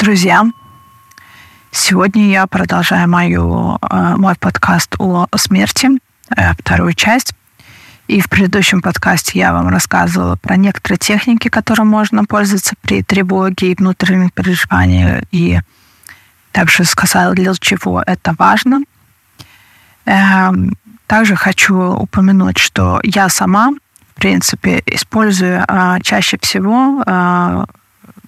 Друзья, сегодня я продолжаю мою, э, мой подкаст о смерти, э, вторую часть. И в предыдущем подкасте я вам рассказывала про некоторые техники, которым можно пользоваться при тревоге и внутренних переживаниях. И также сказала, для чего это важно. Эм, также хочу упомянуть, что я сама, в принципе, использую э, чаще всего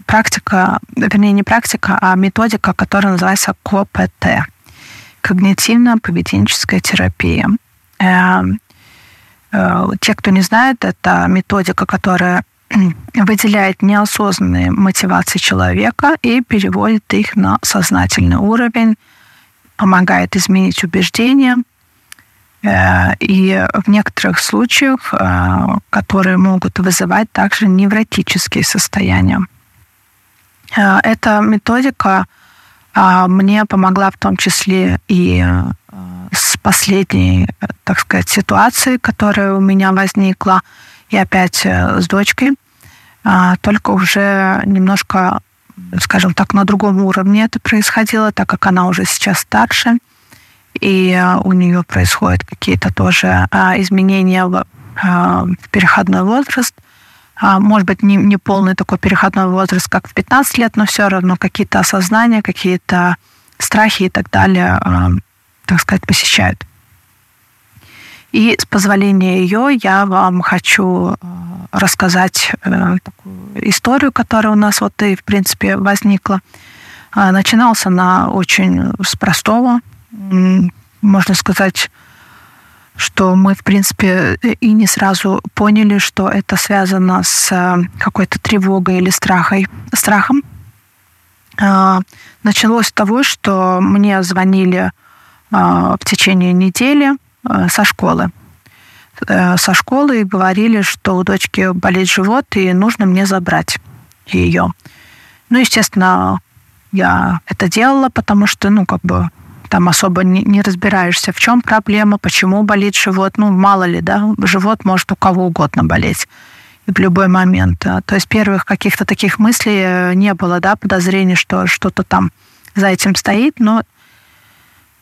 практика, вернее, не практика, а методика, которая называется КОПТ. Когнитивно-поведенческая терапия. Эм, э, те, кто не знает, это методика, которая выделяет неосознанные мотивации человека и переводит их на сознательный уровень, помогает изменить убеждения, э, и в некоторых случаях, э, которые могут вызывать также невротические состояния. Э, эта методика а, мне помогла в том числе и э, с последней, так сказать, ситуацией, которая у меня возникла, и опять э, с дочкой, только уже немножко, скажем так, на другом уровне это происходило, так как она уже сейчас старше, и у нее происходят какие-то тоже изменения в переходной возраст – может быть, не, не полный такой переходной возраст, как в 15 лет, но все равно какие-то осознания, какие-то страхи и так далее, а, так сказать, посещают. И с позволения ее я вам хочу а, рассказать э, такую историю, которая у нас вот и, в принципе, возникла. Начинался она очень с простого, можно сказать, что мы, в принципе, и не сразу поняли, что это связано с э, какой-то тревогой или страхой, страхом. А, началось с того, что мне звонили а, в течение недели э, со школы. Э, со школы и говорили, что у дочки болит живот, и нужно мне забрать ее. Ну, естественно, я это делала, потому что, ну, как бы там особо не, не разбираешься, в чем проблема, почему болит живот. Ну, мало ли, да, живот может у кого угодно болеть в любой момент. А, то есть первых каких-то таких мыслей э, не было, да, подозрений, что что-то там за этим стоит, но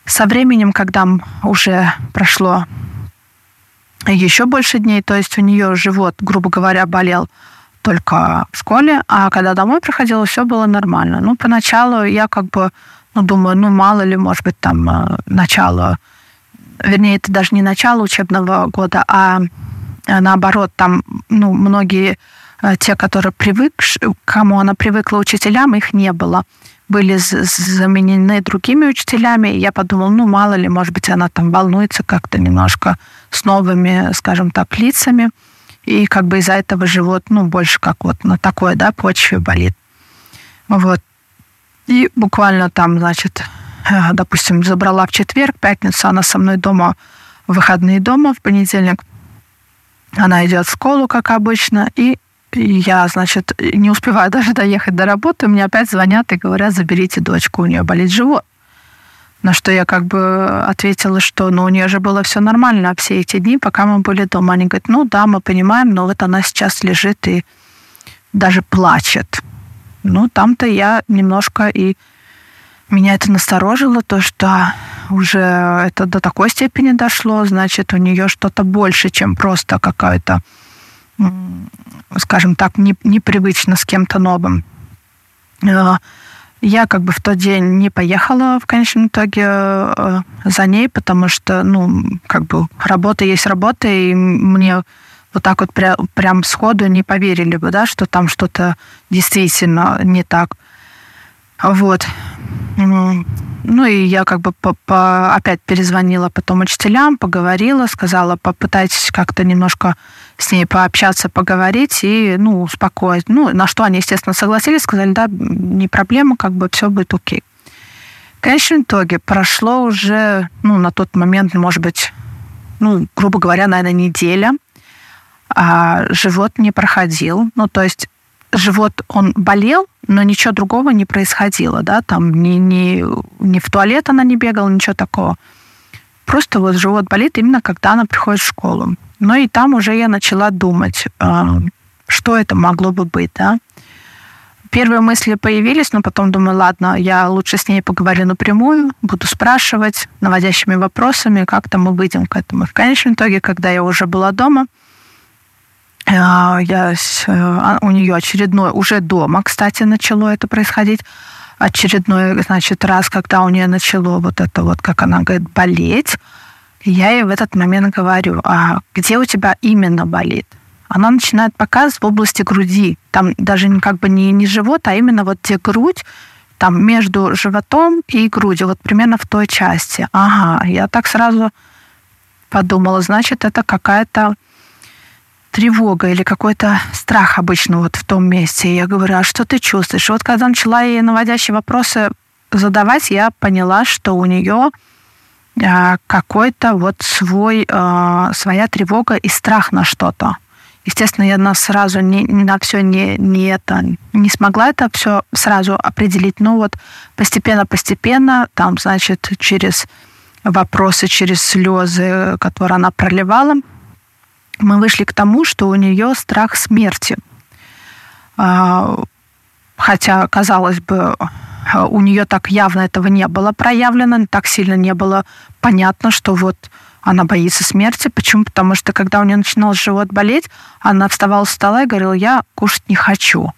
со временем, когда уже прошло еще больше дней, то есть у нее живот, грубо говоря, болел только в школе, а когда домой приходила, все было нормально. Ну, поначалу я как бы ну, думаю, ну, мало ли, может быть, там э, начало, вернее, это даже не начало учебного года, а э, наоборот, там, ну, многие э, те, которые привык, кому она привыкла учителям, их не было. Были заменены другими учителями. И я подумала, ну, мало ли, может быть, она там волнуется как-то немножко с новыми, скажем так, лицами. И как бы из-за этого живот, ну, больше как вот на такой, да, почве болит. Вот. И буквально там, значит, э, допустим, забрала в четверг, пятницу она со мной дома, выходные дома, в понедельник она идет в школу, как обычно, и я, значит, не успеваю даже доехать до работы, мне опять звонят и говорят, заберите дочку, у нее болит живот. На что я как бы ответила, что ну, у нее же было все нормально все эти дни, пока мы были дома. Они говорят, ну да, мы понимаем, но вот она сейчас лежит и даже плачет. Ну, там-то я немножко и меня это насторожило, то, что уже это до такой степени дошло, значит, у нее что-то больше, чем просто какая-то, скажем так, не, непривычно с кем-то новым. Э, я как бы в тот день не поехала в конечном итоге э, за ней, потому что, ну, как бы работа есть работа, и мне вот так вот пря прям сходу не поверили бы, да, что там что-то действительно не так. Вот. Ну и я как бы по -по опять перезвонила потом учителям, поговорила, сказала, попытайтесь как-то немножко с ней пообщаться, поговорить и, ну, успокоить. Ну, на что они, естественно, согласились, сказали, да, не проблема, как бы все будет окей. В конечном итоге прошло уже, ну, на тот момент, может быть, ну, грубо говоря, наверное, неделя а живот не проходил. Ну, то есть живот, он болел, но ничего другого не происходило, да, там ни, ни, ни в туалет она не бегала, ничего такого. Просто вот живот болит именно когда она приходит в школу. Ну и там уже я начала думать, а, что это могло бы быть, да. первые мысли появились, но потом думаю, ладно, я лучше с ней поговорю напрямую, буду спрашивать наводящими вопросами, как-то мы выйдем к этому. В конечном итоге, когда я уже была дома, э, я, а, у нее очередной, уже дома, кстати, начало это происходить, очередной, значит, раз, когда у нее начало вот это вот, как она говорит, болеть, я ей в этот момент говорю, а где у тебя именно болит? Она начинает показывать в области груди. Там даже как бы не, не живот, а именно вот где грудь, там между животом и грудью, вот примерно в той части. Ага, я так сразу подумала, значит, это какая-то тревога или какой-то страх обычно вот в том месте. И я говорю, а что ты чувствуешь? Вот когда начала ей наводящие вопросы задавать, я поняла, что у нее а, какой-то вот свой, а, своя тревога и страх на что-то. Естественно, я нас сразу не, на все не, не это не смогла это все сразу определить. Но вот постепенно-постепенно, там, значит, через вопросы, через слезы, которые она проливала, мы вышли к тому, что у нее страх смерти. А, хотя, казалось бы, у нее так явно этого не было проявлено, так сильно не было понятно, что вот она боится смерти. Почему? Потому что когда у нее начинал живот болеть, она вставала с стола и говорила, я кушать не хочу.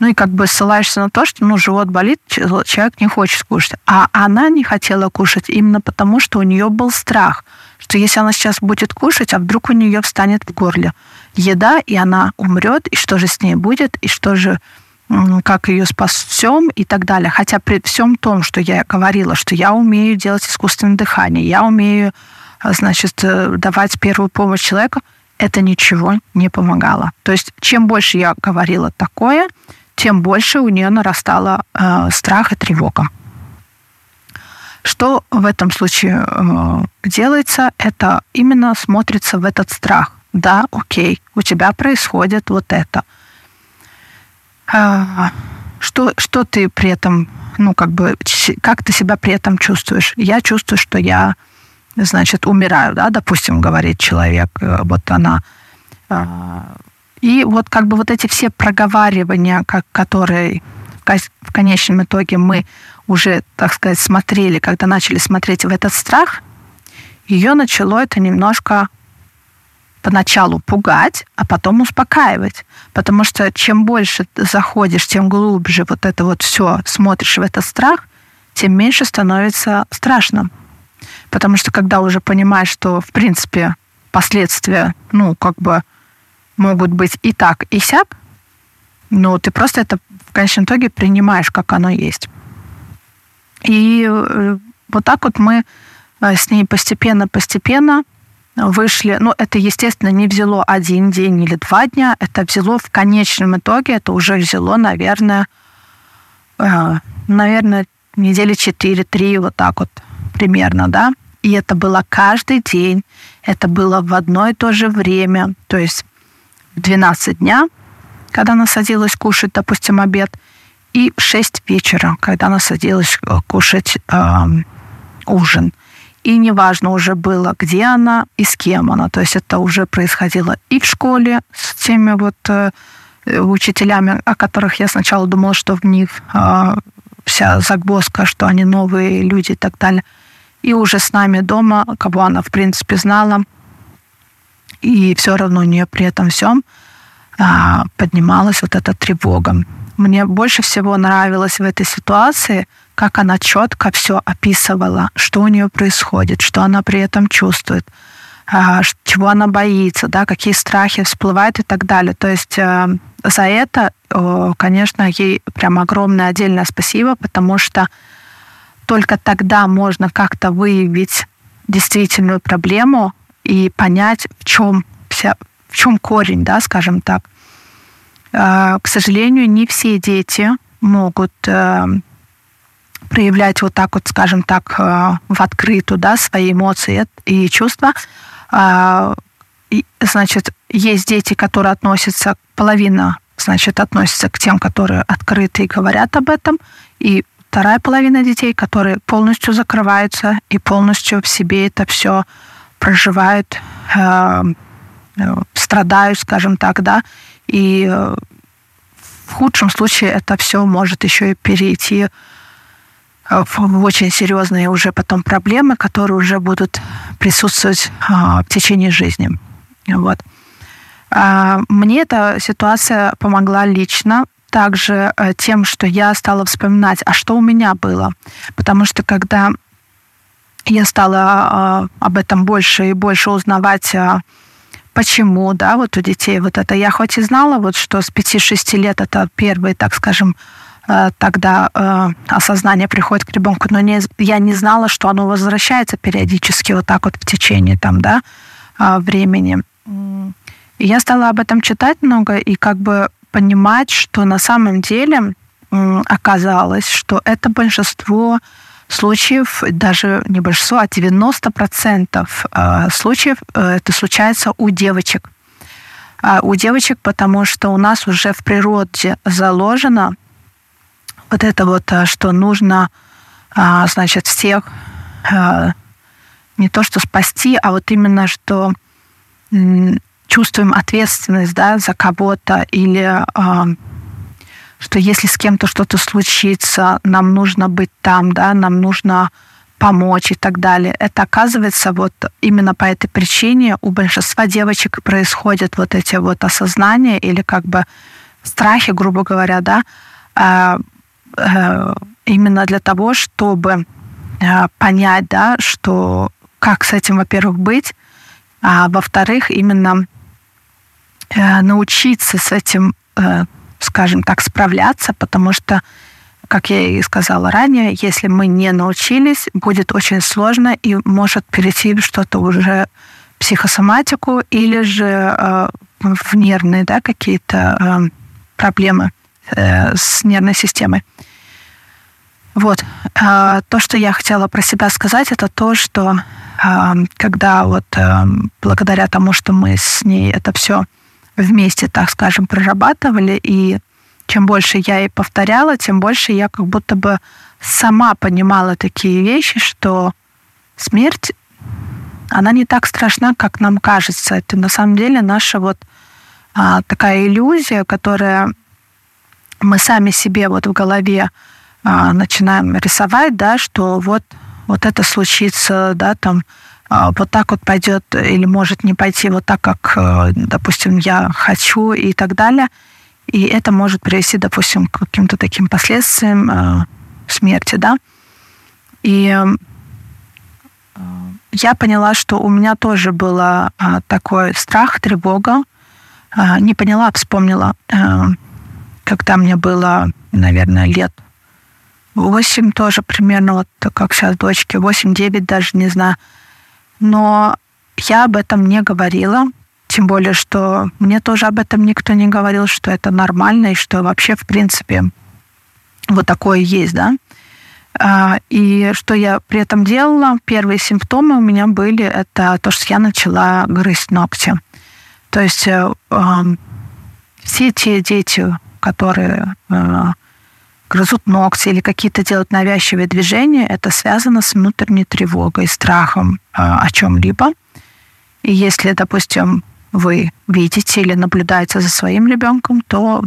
Ну и как бы ссылаешься на то, что ну, живот болит, человек не хочет кушать. А она не хотела кушать именно потому, что у нее был страх, что если она сейчас будет кушать, а вдруг у нее встанет в горле еда, и она умрет, и что же с ней будет, и что же как ее спасем и так далее. Хотя при всем том, что я говорила, что я умею делать искусственное дыхание, я умею, а, значит, э, давать первую помощь человеку, это ничего не помогало. То есть чем больше я говорила такое, тем больше у нее нарастало э, страх и тревога. Что в этом случае э, делается? Это именно смотрится в этот страх. Да, окей, у тебя происходит вот это – а, что, что ты при этом, ну, как бы, как ты себя при этом чувствуешь? Я чувствую, что я, значит, умираю, да, допустим, говорит человек, э, вот она. И вот как бы вот эти все проговаривания, как, которые в конечном итоге мы уже, так сказать, смотрели, когда начали смотреть в этот страх, ее начало это немножко поначалу пугать, а потом успокаивать. Потому что чем больше ты заходишь, тем глубже вот это вот все смотришь в этот страх, тем меньше становится страшно. Потому что когда уже понимаешь, что, в принципе, последствия, ну, как бы могут быть и так, и сяк, ну, ты просто это в конечном итоге принимаешь, как оно есть. И э, вот так вот мы э, с ней постепенно-постепенно вышли, ну, это, естественно, не взяло один день или два дня, это взяло в конечном итоге, это уже взяло, наверное, э, наверное, недели 4-3, вот так вот примерно, да. И это было каждый день, это было в одно и то же время, то есть в 12 дня, когда она садилась кушать, допустим, обед, и в 6 вечера, когда она садилась э, кушать э, ужин. И неважно уже было, где она и с кем она. То есть это уже происходило и в школе с теми вот э, учителями, о которых я сначала думала, что в них э, вся загвоздка, что они новые люди и так далее. И уже с нами дома, кого она, в принципе, знала. И все равно у нее при этом всем э, поднималась вот эта тревога. Мне больше всего нравилось в этой ситуации – как она четко все описывала, что у нее происходит, что она при этом чувствует, а, чего она боится, да, какие страхи всплывают и так далее. То есть э, за это, конечно, ей прям огромное отдельное спасибо, потому что только тогда можно как-то выявить действительную проблему и понять, в чем, вся, в чем корень, да, скажем так. Э, к сожалению, не все дети могут э, проявлять вот так вот, скажем так, э, в открытую, да, свои эмоции и чувства. А, значит, есть дети, которые относятся, половина, значит, относится к тем, которые открыты и говорят об этом, и вторая половина детей, которые полностью закрываются и полностью в себе это все проживают, э, э, страдают, скажем так, да, и в худшем случае это все может еще и перейти в очень серьезные уже потом проблемы, которые уже будут присутствовать в течение жизни. Вот. Мне эта ситуация помогла лично, также э, тем, что я стала вспоминать, а что у меня было. Потому что когда я стала э, об этом больше и больше узнавать, э, почему, да, вот у детей вот это. Я хоть и знала, вот что с 5-6 лет это первый, так скажем, тогда осознание приходит к ребенку, но не, я не знала, что оно возвращается периодически вот так вот в течение там, да, времени. И я стала об этом читать много, и как бы понимать, что на самом деле оказалось, что это большинство случаев, даже не большинство, а 90% а, случаев э, это случается у девочек. А у девочек, потому что у нас уже в природе заложено вот это вот, э, что нужно, а, значит, всех э, не то что спасти, а вот именно что чувствуем ответственность да, за кого-то или э, что если с кем-то что-то случится, нам нужно быть там, да, нам нужно помочь и так далее. Это оказывается вот именно по этой причине у большинства девочек происходят вот эти вот осознания или как бы страхи, грубо говоря, да, э, э, именно для того, чтобы э, понять, да, что как с этим, во-первых, быть, а во-вторых, именно научиться с этим, скажем так, справляться, потому что, как я и сказала ранее, если мы не научились, будет очень сложно и может перейти в что-то уже психосоматику или же э, в нервные да, какие-то проблемы с нервной системой. Вот. То, что я хотела про себя сказать, это то, что когда вот благодаря тому, что мы с ней это все вместе, так скажем, прорабатывали, и чем больше я ей повторяла, тем больше я как будто бы сама понимала такие вещи, что смерть, она не так страшна, как нам кажется. Это на самом деле наша вот а, такая иллюзия, которая мы сами себе вот в голове а, начинаем рисовать, да, что вот, вот это случится, да, там, вот так вот пойдет или может не пойти вот так, как, э, допустим, я хочу и так далее. И это может привести, допустим, к каким-то таким последствиям э, смерти, да. И э, я поняла, что у меня тоже был такой страх, тревога. Не поняла, а вспомнила, когда мне было, наверное, лет 8 тоже примерно, вот как сейчас дочке, 8-9 даже, не знаю, но я об этом не говорила, тем более, что мне тоже об этом никто не говорил, что это нормально и что вообще, в принципе, вот такое есть, да. А, и что я при этом делала, первые симптомы у меня были, это то, что я начала грызть ногти. То есть э, все те дети, которые э, грызут ногти или какие-то делают навязчивые движения, это связано с внутренней тревогой, страхом э, о чем-либо. И если, допустим, вы видите или наблюдаете за своим ребенком, то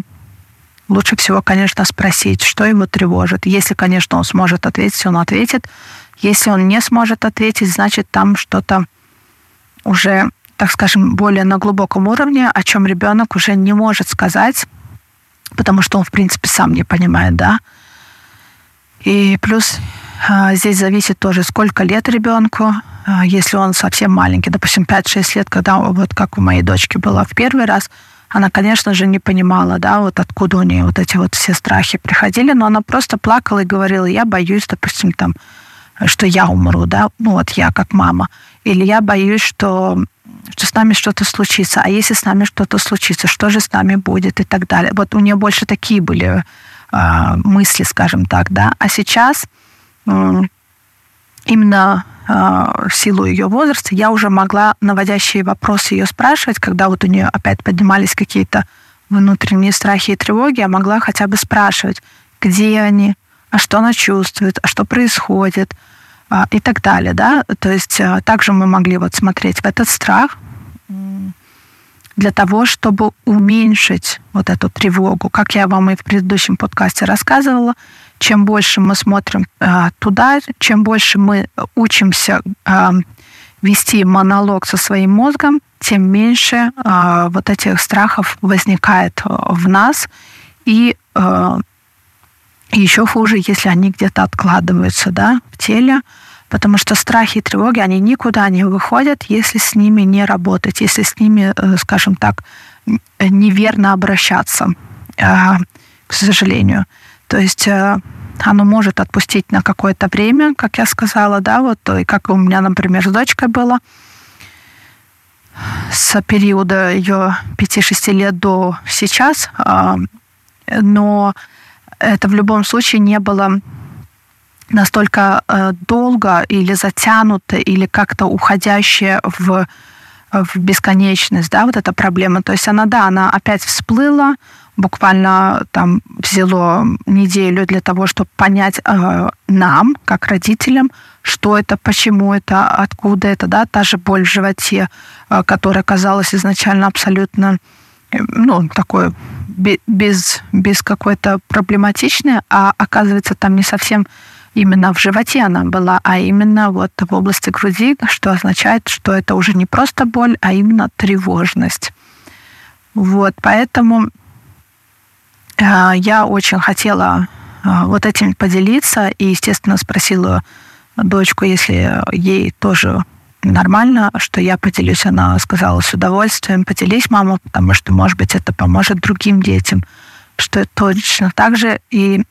лучше всего, конечно, спросить, что его тревожит. Если, конечно, он сможет ответить, он ответит. Если он не сможет ответить, значит, там что-то уже, так скажем, более на глубоком уровне, о чем ребенок уже не может сказать, потому что он, в принципе, сам не понимает, да. И плюс а, здесь зависит тоже, сколько лет ребенку, а, если он совсем маленький, допустим, 5-6 лет, когда вот как у моей дочки было в первый раз, она, конечно же, не понимала, да, вот откуда у нее вот эти вот все страхи приходили, но она просто плакала и говорила, я боюсь, допустим, там, что я умру, да, ну вот я как мама, или я боюсь, что что с нами что-то случится, а если с нами что-то случится, что же с нами будет и так далее. Вот у нее больше такие были э, мысли, скажем так, да. А сейчас э, именно э, в силу ее возраста я уже могла наводящие вопросы ее спрашивать, когда вот у нее опять поднимались какие-то внутренние страхи и тревоги, я могла хотя бы спрашивать, где они, а что она чувствует, а что происходит, а, и так далее, да. То есть а, также мы могли вот смотреть в этот страх, для того, чтобы уменьшить вот эту тревогу. Как я вам и в предыдущем подкасте рассказывала, чем больше мы смотрим э, туда, чем больше мы учимся вести монолог со своим мозгом, тем меньше вот этих страхов возникает в нас. И еще хуже, если они где-то откладываются да, в теле, потому что страхи и тревоги, они никуда не выходят, если с ними не работать, если с ними, э, скажем так, неверно обращаться, э, к сожалению. То есть э, оно может отпустить на какое-то время, как я сказала, да, вот, и как у меня, например, с дочкой было, с периода ее 5-6 лет до сейчас, но это в любом случае не было настолько э, долго или затянуто, или как-то уходящее в, в бесконечность, да, вот эта проблема. То есть она, да, она опять всплыла, буквально там взяло неделю для того, чтобы понять э, нам, как родителям, что это, почему это, откуда это, да, та же боль в животе, э, которая казалась изначально абсолютно, э, ну, такой без, без какой-то проблематичной, а оказывается там не совсем именно в животе она была, а именно вот в области груди, что означает, что это уже не просто боль, а именно тревожность. Вот, поэтому э, я очень хотела э, вот этим поделиться и, естественно, спросила дочку, если ей тоже нормально, что я поделюсь. Она сказала с удовольствием, поделись, мама, потому что, может быть, это поможет другим детям. Что точно так же и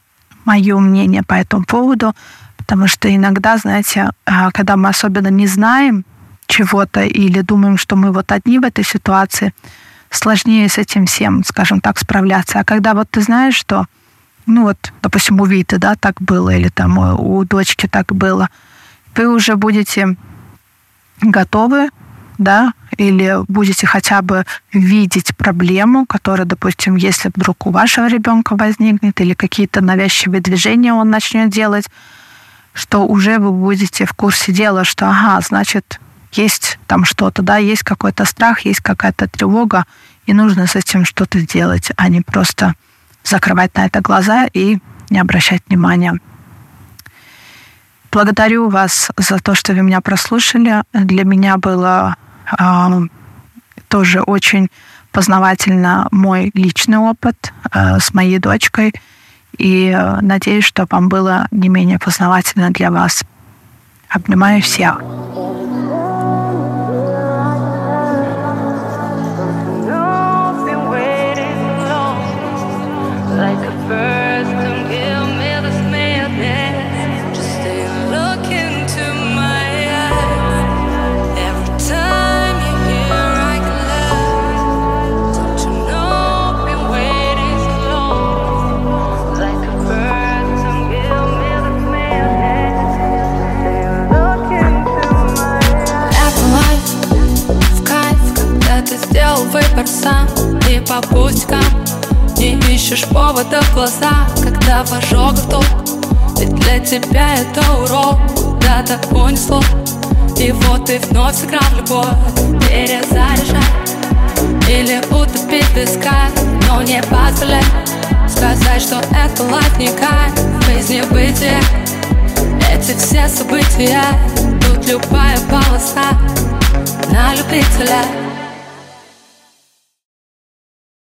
мое мнение по этому поводу, потому что иногда, знаете, а, когда мы особенно не знаем чего-то или думаем, что мы вот одни в этой ситуации, сложнее с этим всем, скажем так, справляться. А когда вот ты знаешь, что, ну вот, допустим, у Виты, да, так было, или там у дочки так было, вы уже будете готовы да, или будете хотя бы видеть проблему, которая, допустим, если вдруг у вашего ребенка возникнет, или какие-то навязчивые движения он начнет делать, что уже вы будете в курсе дела, что, ага, значит, есть там что-то, да, есть какой-то страх, есть какая-то тревога, и нужно с этим что-то делать, а не просто закрывать на это глаза и не обращать внимания. Благодарю вас за то, что вы меня прослушали. Для меня было тоже очень познавательно мой личный опыт э, с моей дочкой. И э, надеюсь, что вам было не менее познавательно для вас. Обнимаю всех. По пустякам Не ищешь повода в глаза Когда в ожогах тут Ведь для тебя это урок Куда-то унесло И вот ты вновь сыграл любовь Перезаряжай Или утопить песка Но не позволяй. Сказать, что это Жизнь не бытие Эти все события Тут любая полоса На любителя